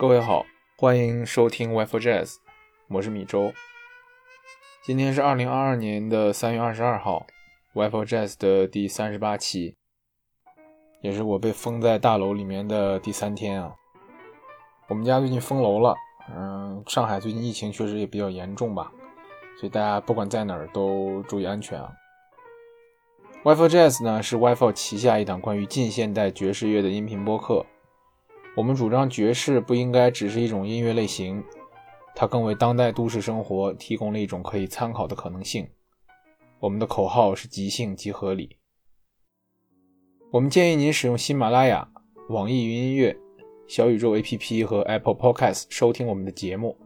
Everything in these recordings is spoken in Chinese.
各位好，欢迎收听 w i f i Jazz，我是米周。今天是二零二二年的三月二十二号 w i f i Jazz 的第三十八期，也是我被封在大楼里面的第三天啊。我们家最近封楼了，嗯，上海最近疫情确实也比较严重吧，所以大家不管在哪儿都注意安全啊。w i f i Jazz 呢是 w i f i 旗下一档关于近现代爵士乐的音频播客。我们主张爵士不应该只是一种音乐类型，它更为当代都市生活提供了一种可以参考的可能性。我们的口号是即兴即合理。我们建议您使用喜马拉雅、网易云音乐、小宇宙 APP 和 Apple Podcast 收听我们的节目，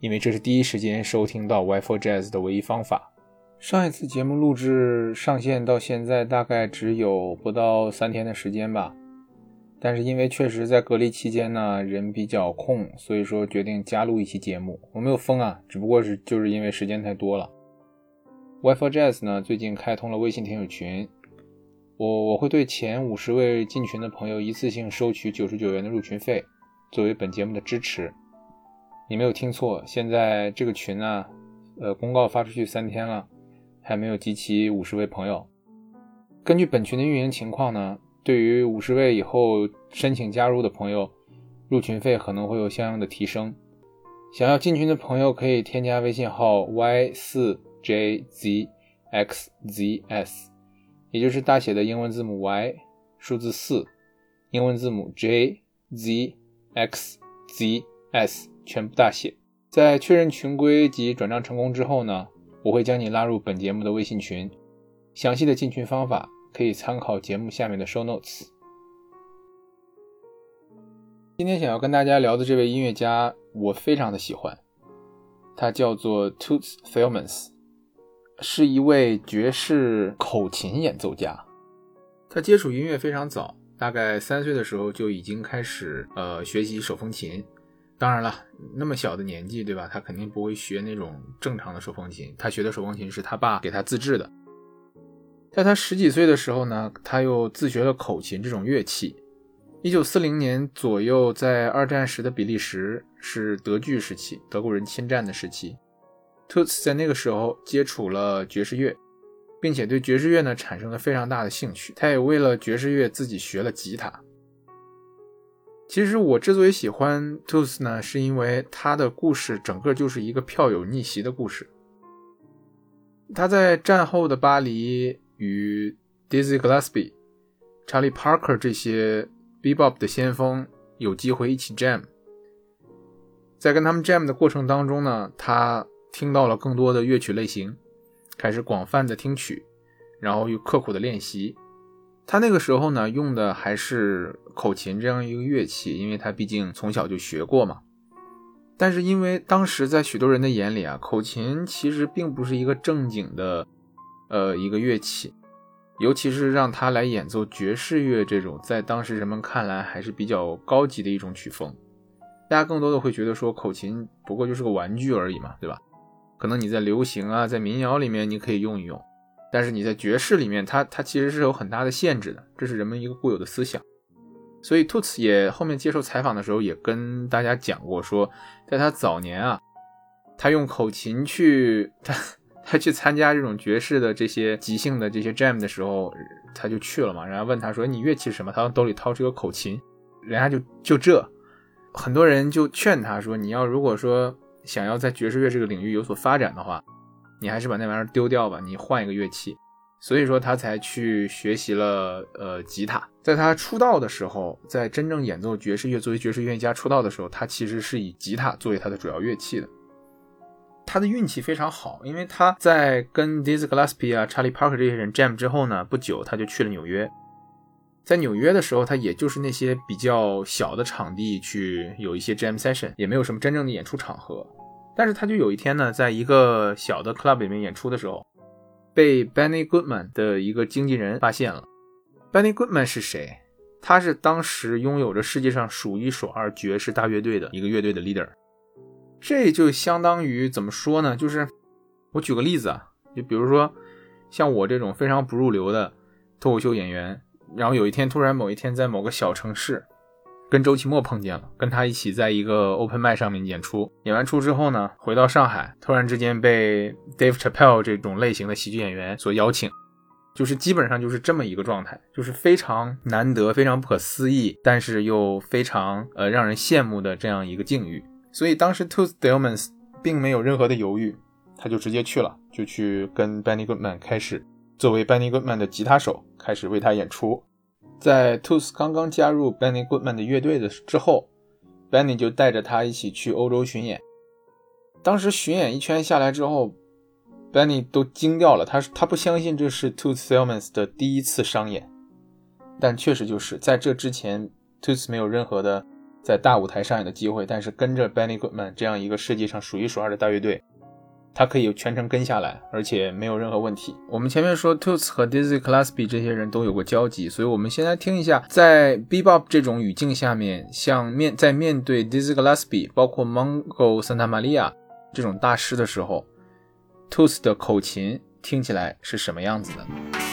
因为这是第一时间收听到 Wi-Fi Jazz 的唯一方法。上一次节目录制上线到现在大概只有不到三天的时间吧，但是因为确实在隔离期间呢，人比较空，所以说决定加录一期节目。我没有封啊，只不过是就是因为时间太多了。Wi-Fi Jazz 呢最近开通了微信听友群，我我会对前五十位进群的朋友一次性收取九十九元的入群费，作为本节目的支持。你没有听错，现在这个群呢，呃，公告发出去三天了。还没有集齐五十位朋友。根据本群的运营情况呢，对于五十位以后申请加入的朋友，入群费可能会有相应的提升。想要进群的朋友可以添加微信号 y 四 j z x z s，也就是大写的英文字母 y，数字四，英文字母 j z x z s，全部大写。在确认群规及转账成功之后呢？我会将你拉入本节目的微信群，详细的进群方法可以参考节目下面的 show notes。今天想要跟大家聊的这位音乐家，我非常的喜欢，他叫做 Toots Thielemans，是一位爵士口琴演奏家。他接触音乐非常早，大概三岁的时候就已经开始呃学习手风琴。当然了，那么小的年纪，对吧？他肯定不会学那种正常的手风琴。他学的手风琴是他爸给他自制的。在他十几岁的时候呢，他又自学了口琴这种乐器。一九四零年左右，在二战时的比利时是德据时期，德国人侵占的时期。Toots 在那个时候接触了爵士乐，并且对爵士乐呢产生了非常大的兴趣。他也为了爵士乐自己学了吉他。其实我之所以喜欢 Toots 呢，是因为他的故事整个就是一个票友逆袭的故事。他在战后的巴黎与 Dizzy Gillespie、Charlie Parker 这些 Bebop 的先锋有机会一起 Jam，在跟他们 Jam 的过程当中呢，他听到了更多的乐曲类型，开始广泛的听曲，然后又刻苦的练习。他那个时候呢，用的还是口琴这样一个乐器，因为他毕竟从小就学过嘛。但是因为当时在许多人的眼里啊，口琴其实并不是一个正经的，呃，一个乐器，尤其是让他来演奏爵士乐这种，在当时人们看来还是比较高级的一种曲风，大家更多的会觉得说口琴不过就是个玩具而已嘛，对吧？可能你在流行啊，在民谣里面你可以用一用。但是你在爵士里面，它它其实是有很大的限制的，这是人们一个固有的思想。所以 Toots 也后面接受采访的时候也跟大家讲过，说在他早年啊，他用口琴去他他去参加这种爵士的这些即兴的这些 jam 的时候，他就去了嘛。然后问他说：“你乐器是什么？”他从兜里掏出个口琴，人家就就这，很多人就劝他说：“你要如果说想要在爵士乐这个领域有所发展的话。”你还是把那玩意儿丢掉吧，你换一个乐器。所以说他才去学习了呃吉他。在他出道的时候，在真正演奏爵士乐作为爵士乐家出道的时候，他其实是以吉他作为他的主要乐器的。他的运气非常好，因为他在跟 Dizzy Gillespie 啊、Charlie Parker 这些人 jam 之后呢，不久他就去了纽约。在纽约的时候，他也就是那些比较小的场地去有一些 jam session，也没有什么真正的演出场合。但是他就有一天呢，在一个小的 club 里面演出的时候，被 Benny Goodman 的一个经纪人发现了。Benny Goodman 是谁？他是当时拥有着世界上数一数二爵士大乐队的一个乐队的 leader。这就相当于怎么说呢？就是我举个例子啊，就比如说像我这种非常不入流的脱口秀演员，然后有一天突然某一天在某个小城市，跟周奇墨碰见了，跟他一起在一个 open 麦上面演出。演完出之后呢，回到上海，突然之间被 Dave Chappelle 这种类型的喜剧演员所邀请，就是基本上就是这么一个状态，就是非常难得、非常不可思议，但是又非常呃让人羡慕的这样一个境遇。所以当时 Toots t h e l m a n s 并没有任何的犹豫，他就直接去了，就去跟 Benny Goodman 开始作为 Benny Goodman 的吉他手开始为他演出。在 Toots 刚刚加入 Benny Goodman 的乐队的之后，Benny 就带着他一起去欧洲巡演。当时巡演一圈下来之后，Benny 都惊掉了，他他不相信这是 Toots t h e l m a n s 的第一次商演，但确实就是在这之前，Toots 没有任何的在大舞台上演的机会，但是跟着 Benny Goodman 这样一个世界上数一数二的大乐队。他可以全程跟下来，而且没有任何问题。我们前面说 Toots 和 Dizzy Gillespie 这些人都有过交集，所以我们先来听一下，在 Bebop 这种语境下面，像面在面对 Dizzy Gillespie，包括 Mongo Santa Maria 这种大师的时候，Toots 的口琴听起来是什么样子的。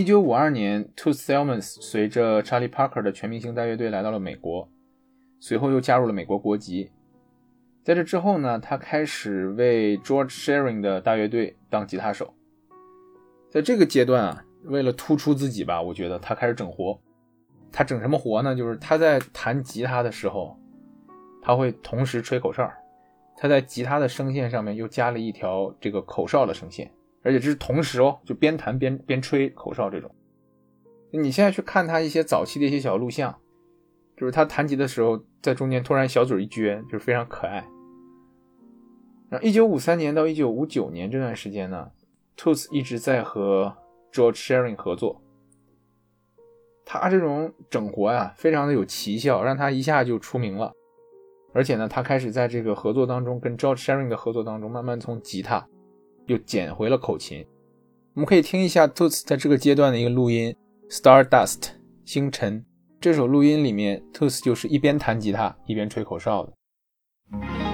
一九五二年，Toots Thielmans 随着 Charlie Parker 的全明星大乐队来到了美国，随后又加入了美国国籍。在这之后呢，他开始为 George Shearing 的大乐队当吉他手。在这个阶段啊，为了突出自己吧，我觉得他开始整活。他整什么活呢？就是他在弹吉他的时候，他会同时吹口哨。他在吉他的声线上面又加了一条这个口哨的声线，而且这是同时哦，就边弹边边吹口哨这种。你现在去看他一些早期的一些小录像，就是他弹吉的时候，在中间突然小嘴一撅，就是非常可爱。然后，一九五三年到一九五九年这段时间呢，Toots 一直在和 George Shearing 合作。他这种整活呀，非常的有奇效，让他一下就出名了。而且呢，他开始在这个合作当中，跟 George Shearing 的合作当中，慢慢从吉他又捡回了口琴。我们可以听一下 Toots 在这个阶段的一个录音，《Stardust》星辰这首录音里面，Toots 就是一边弹吉他一边吹口哨的。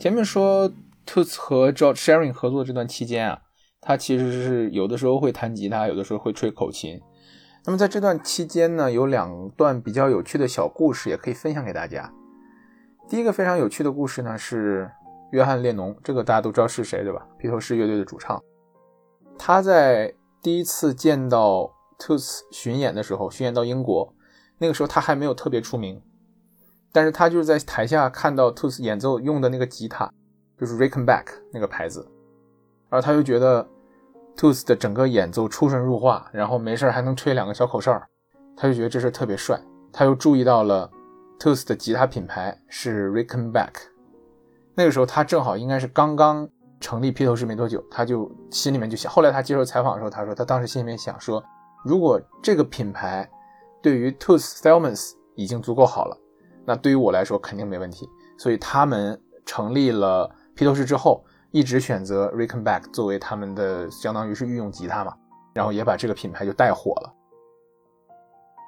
前面说 Toots 和 George Shearing 合作这段期间啊，他其实是有的时候会弹吉他，有的时候会吹口琴。那么在这段期间呢，有两段比较有趣的小故事，也可以分享给大家。第一个非常有趣的故事呢，是约翰列侬，这个大家都知道是谁对吧？披头士乐队的主唱。他在第一次见到 Toots 巡演的时候，巡演到英国，那个时候他还没有特别出名，但是他就是在台下看到 Tooth 演奏用的那个吉他，就是 Rickenback 那个牌子，然后他就觉得 Tooth 的整个演奏出神入化，然后没事还能吹两个小口哨，他就觉得这事特别帅。他又注意到了 Tooth 的吉他品牌是 Rickenback，那个时候他正好应该是刚刚成立披头士没多久，他就心里面就想。后来他接受采访的时候，他说他当时心里面想说，如果这个品牌对于 Toots Thielemans 已经足够好了，那对于我来说肯定没问题。所以他们成立了披头士之后，一直选择 Rickenback 作为他们的相当于是御用吉他嘛，然后也把这个品牌就带火了。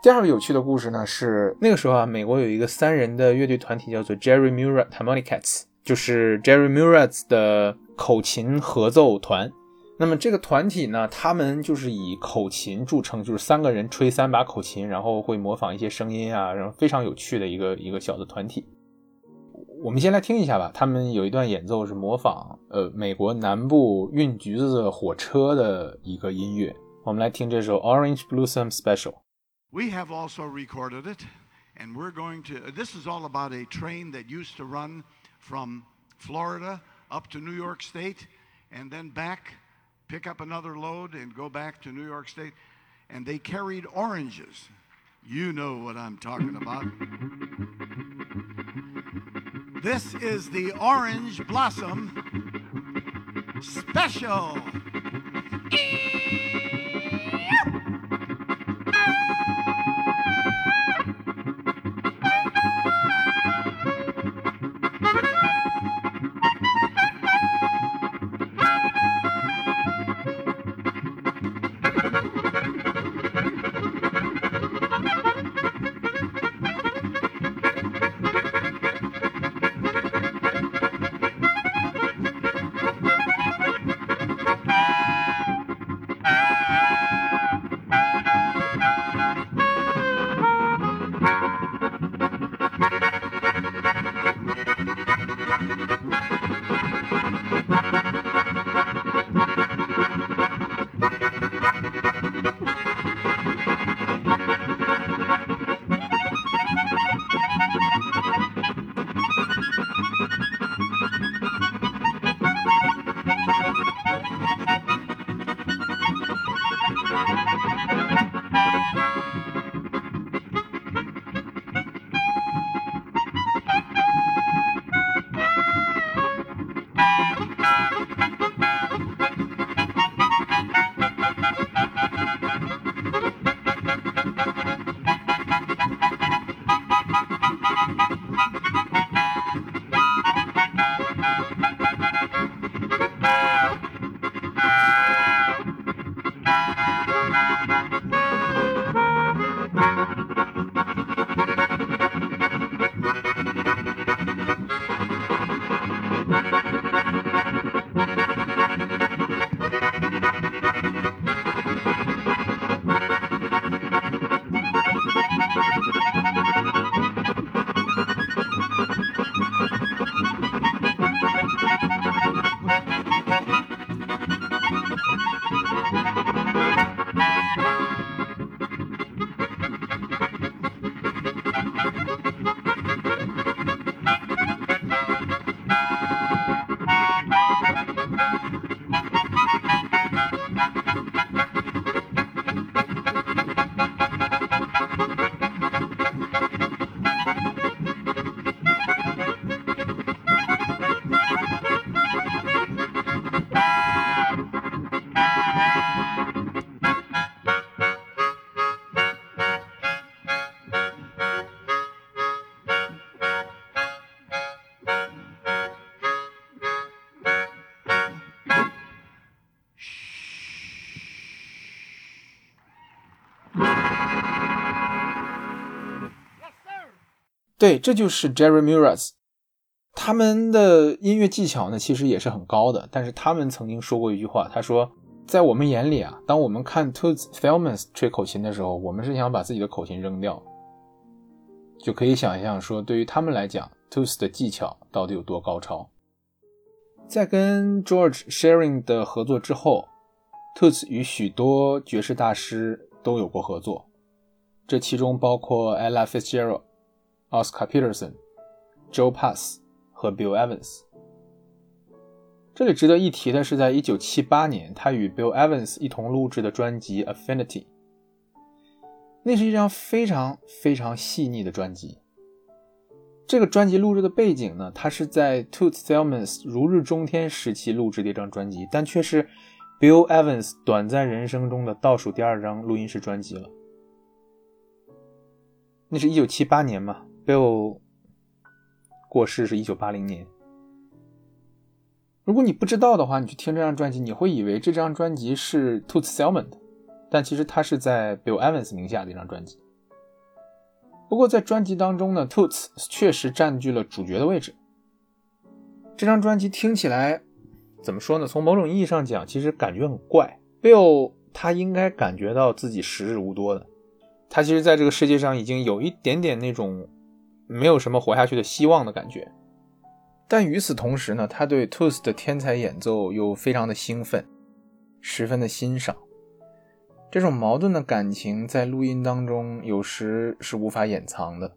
第二个有趣的故事呢，是那个时候啊，美国有一个三人的乐队团体叫做 Jerry Murat Harmonicats，就是 Jerry Murat 的口琴合奏团。那么这个团体呢，他们就是以口琴著称，就是三个人吹三把口琴，然后会模仿一些声音啊，然后非常有趣的一个一个小的团体。我们先来听一下吧，他们有一段演奏是模仿呃美国南部运橘子的火车的一个音乐。我们来听这首 Orange Blossom Special。We have also recorded it, and we're going to. This is all about a train that used to run from Florida up to New York State and then back, pick up another load, and go back to New York State. And they carried oranges. You know what I'm talking about. This is the Orange Blossom Special. 对，这就是 Jerry Muras。他们的音乐技巧呢，其实也是很高的。但是他们曾经说过一句话，他说：“在我们眼里啊，当我们看 Toots Thelmans 吹口琴的时候，我们是想把自己的口琴扔掉。”就可以想象说，对于他们来讲，Toots 的技巧到底有多高超。在跟 George Shearing 的合作之后，Toots 与许多爵士大师都有过合作，这其中包括 Ella Fitzgerald、Oscar Peterson、Joe Pass 和 Bill Evans。这里值得一提的是，在1978年，他与 Bill Evans 一同录制的专辑《Affinity》，那是一张非常非常细腻的专辑。这个专辑录制的背景呢，它是在 Toots Thielmans 如日中天时期录制的一张专辑，但却是 Bill Evans 短暂人生中的倒数第二张录音室专辑了。那是一九七八年嘛，Bill 过世是一九八零年。如果你不知道的话，你去听这张专辑，你会以为这张专辑是 Toots Thielemans 的，但其实它是在 Bill Evans 名下的一张专辑。不过在专辑当中呢，Toots 确实占据了主角的位置。这张专辑听起来怎么说呢？从某种意义上讲，其实感觉很怪。Bill 他应该感觉到自己时日无多的，他其实在这个世界上已经有一点点那种没有什么活下去的希望的感觉。但与此同时呢，他对 Toots 的天才演奏又非常的兴奋，十分的欣赏。这种矛盾的感情在录音当中有时是无法掩藏的。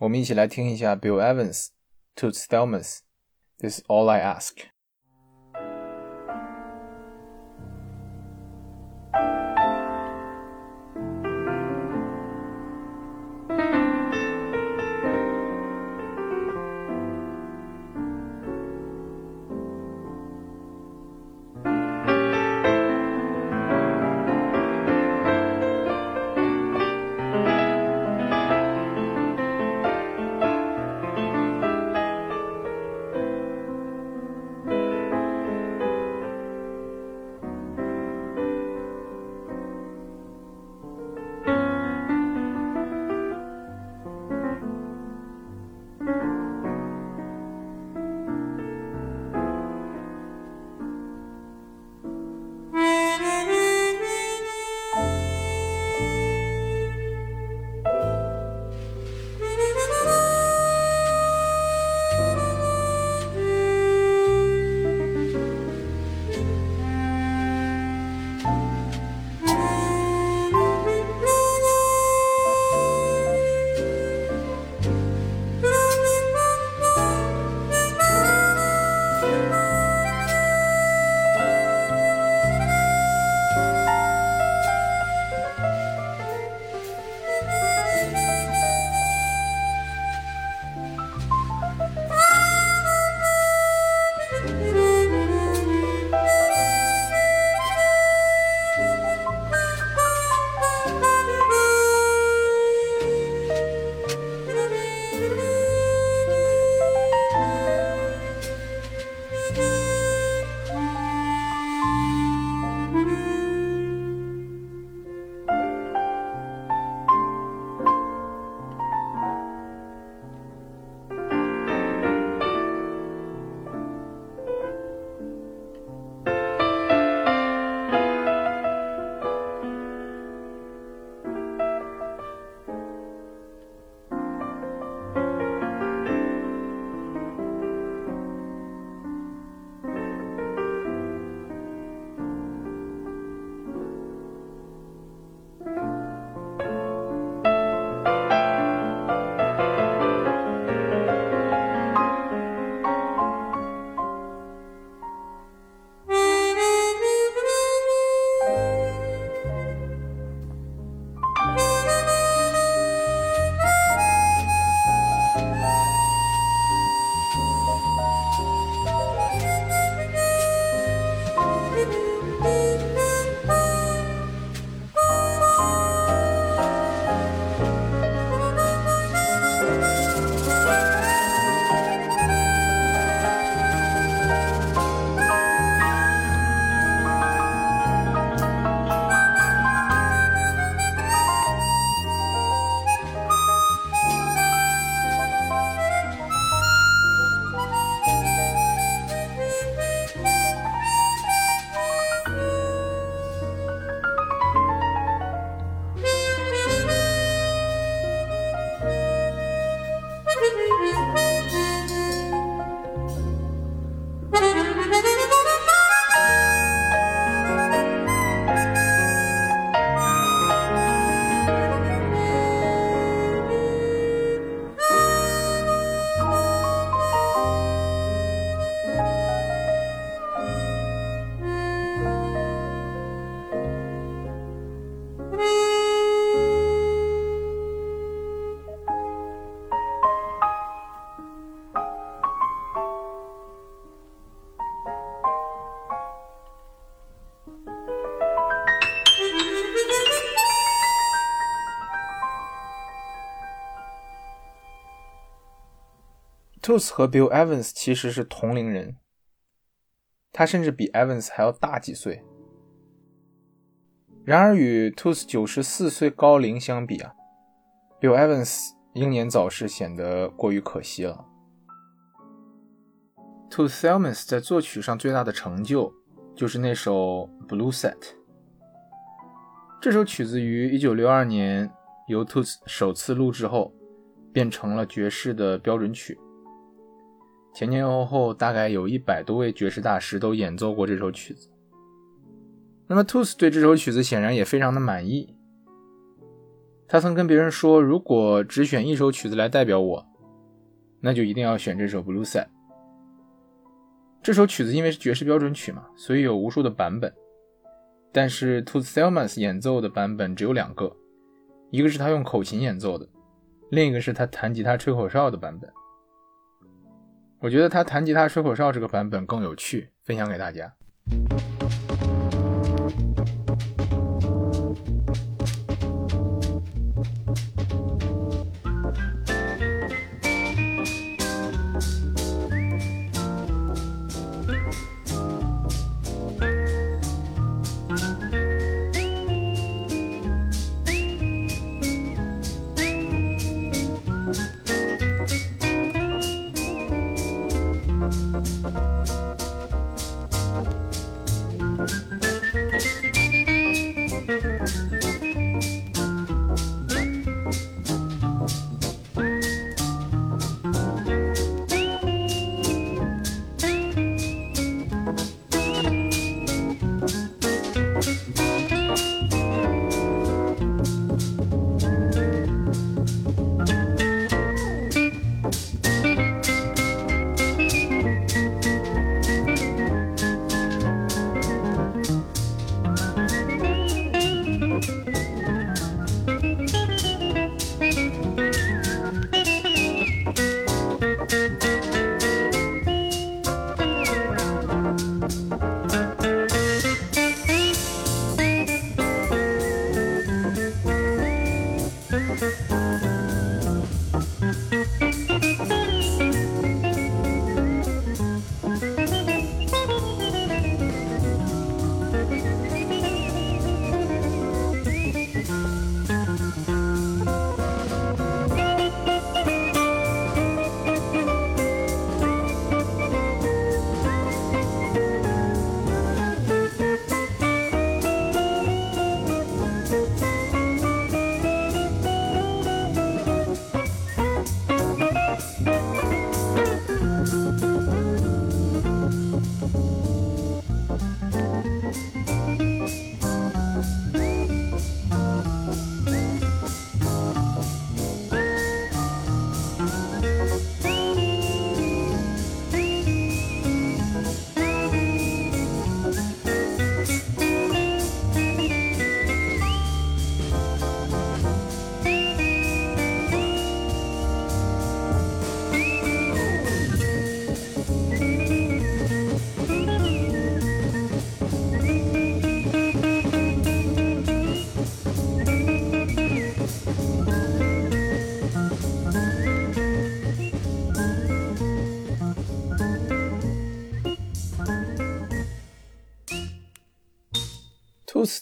我们一起来听一下 Bill Evans，Toots Thelmas，This all I ask。Toots 和 Bill Evans 其实是同龄人，他甚至比 Evans 还要大几岁。然而与 Toots 九十四岁高龄相比啊，Bill Evans 英年早逝显得过于可惜了。Tooth Thelmans 在作曲上最大的成就就是那首 Blue Set。这首曲子于1962年由 Toots 首次录制后，变成了爵士的标准曲。前前后后大概有一百多位爵士大师都演奏过这首曲子。那么，Toots 对这首曲子显然也非常的满意。他曾跟别人说：“如果只选一首曲子来代表我，那就一定要选这首《Blue Set》。”这首曲子因为是爵士标准曲嘛，所以有无数的版本。但是，Toots Thielemans 演奏的版本只有两个，一个是他用口琴演奏的，另一个是他弹吉他吹口哨的版本。我觉得他弹吉他吹口哨这个版本更有趣，分享给大家。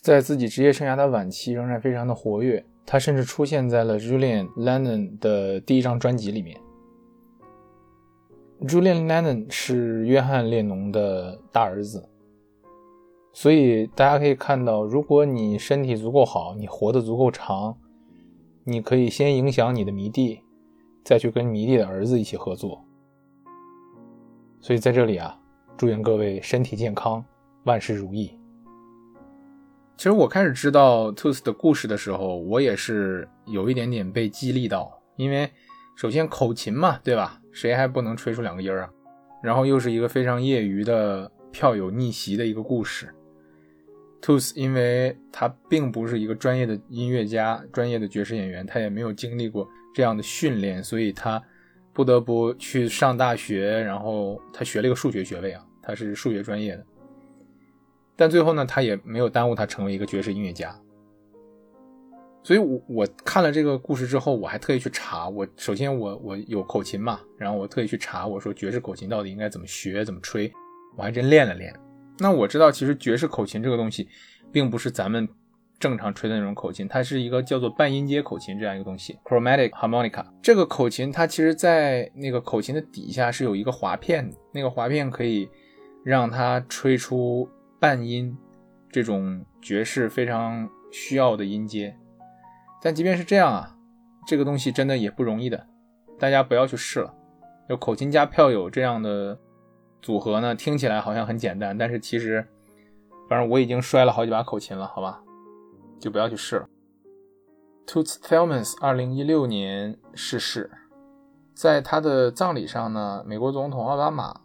在自己职业生涯的晚期，仍然非常的活跃。他甚至出现在了 Julian Lennon 的第一张专辑里面。Julian Lennon 是约翰列侬的大儿子，所以大家可以看到，如果你身体足够好，你活得足够长，你可以先影响你的迷弟，再去跟迷弟的儿子一起合作。所以在这里啊，祝愿各位身体健康，万事如意。其实我开始知道 Tooth 的故事的时候，我也是有一点点被激励到，因为首先口琴嘛，对吧？谁还不能吹出两个音儿啊？然后又是一个非常业余的票友逆袭的一个故事。Tooth 因为他并不是一个专业的音乐家、专业的爵士演员，他也没有经历过这样的训练，所以他不得不去上大学，然后他学了一个数学学位啊，他是数学专业的。但最后呢，他也没有耽误他成为一个爵士音乐家。所以我我看了这个故事之后，我还特意去查。我首先我我有口琴嘛，然后我特意去查，我说爵士口琴到底应该怎么学，怎么吹，我还真练了练。那我知道，其实爵士口琴这个东西，并不是咱们正常吹的那种口琴，它是一个叫做半音阶口琴这样一个东西，chromatic harmonica。这个口琴它其实，在那个口琴的底下是有一个滑片，那个滑片可以让它吹出半音这种爵士非常需要的音阶。但即便是这样啊，这个东西真的也不容易的，大家不要去试了。有口琴加票友这样的组合呢，听起来好像很简单，但是其实，反正我已经摔了好几把口琴了，好吧，就不要去试了。Toots Thielmans 二零一六年逝世，在他的葬礼上呢，美国总统奥巴马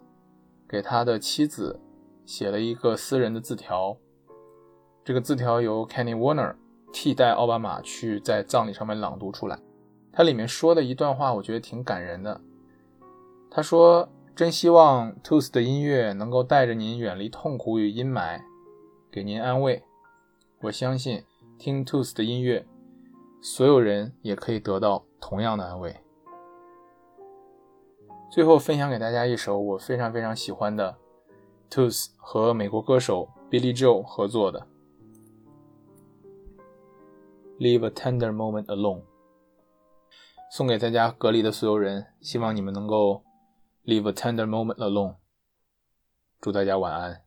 给他的妻子写了一个私人的字条，这个字条由 Kenny Warner。替代奥巴马去在葬礼上面朗读出来，他里面说的一段话，我觉得挺感人的。他说：“真希望 Tooth 的音乐能够带着您远离痛苦与阴霾，给您安慰。我相信听 Tooth 的音乐，所有人也可以得到同样的安慰。”最后分享给大家一首我非常非常喜欢的 Toots 和美国歌手 Billy Joe 合作的。Leave a tender moment alone，送给在家隔离的所有人，希望你们能够 leave a tender moment alone。祝大家晚安。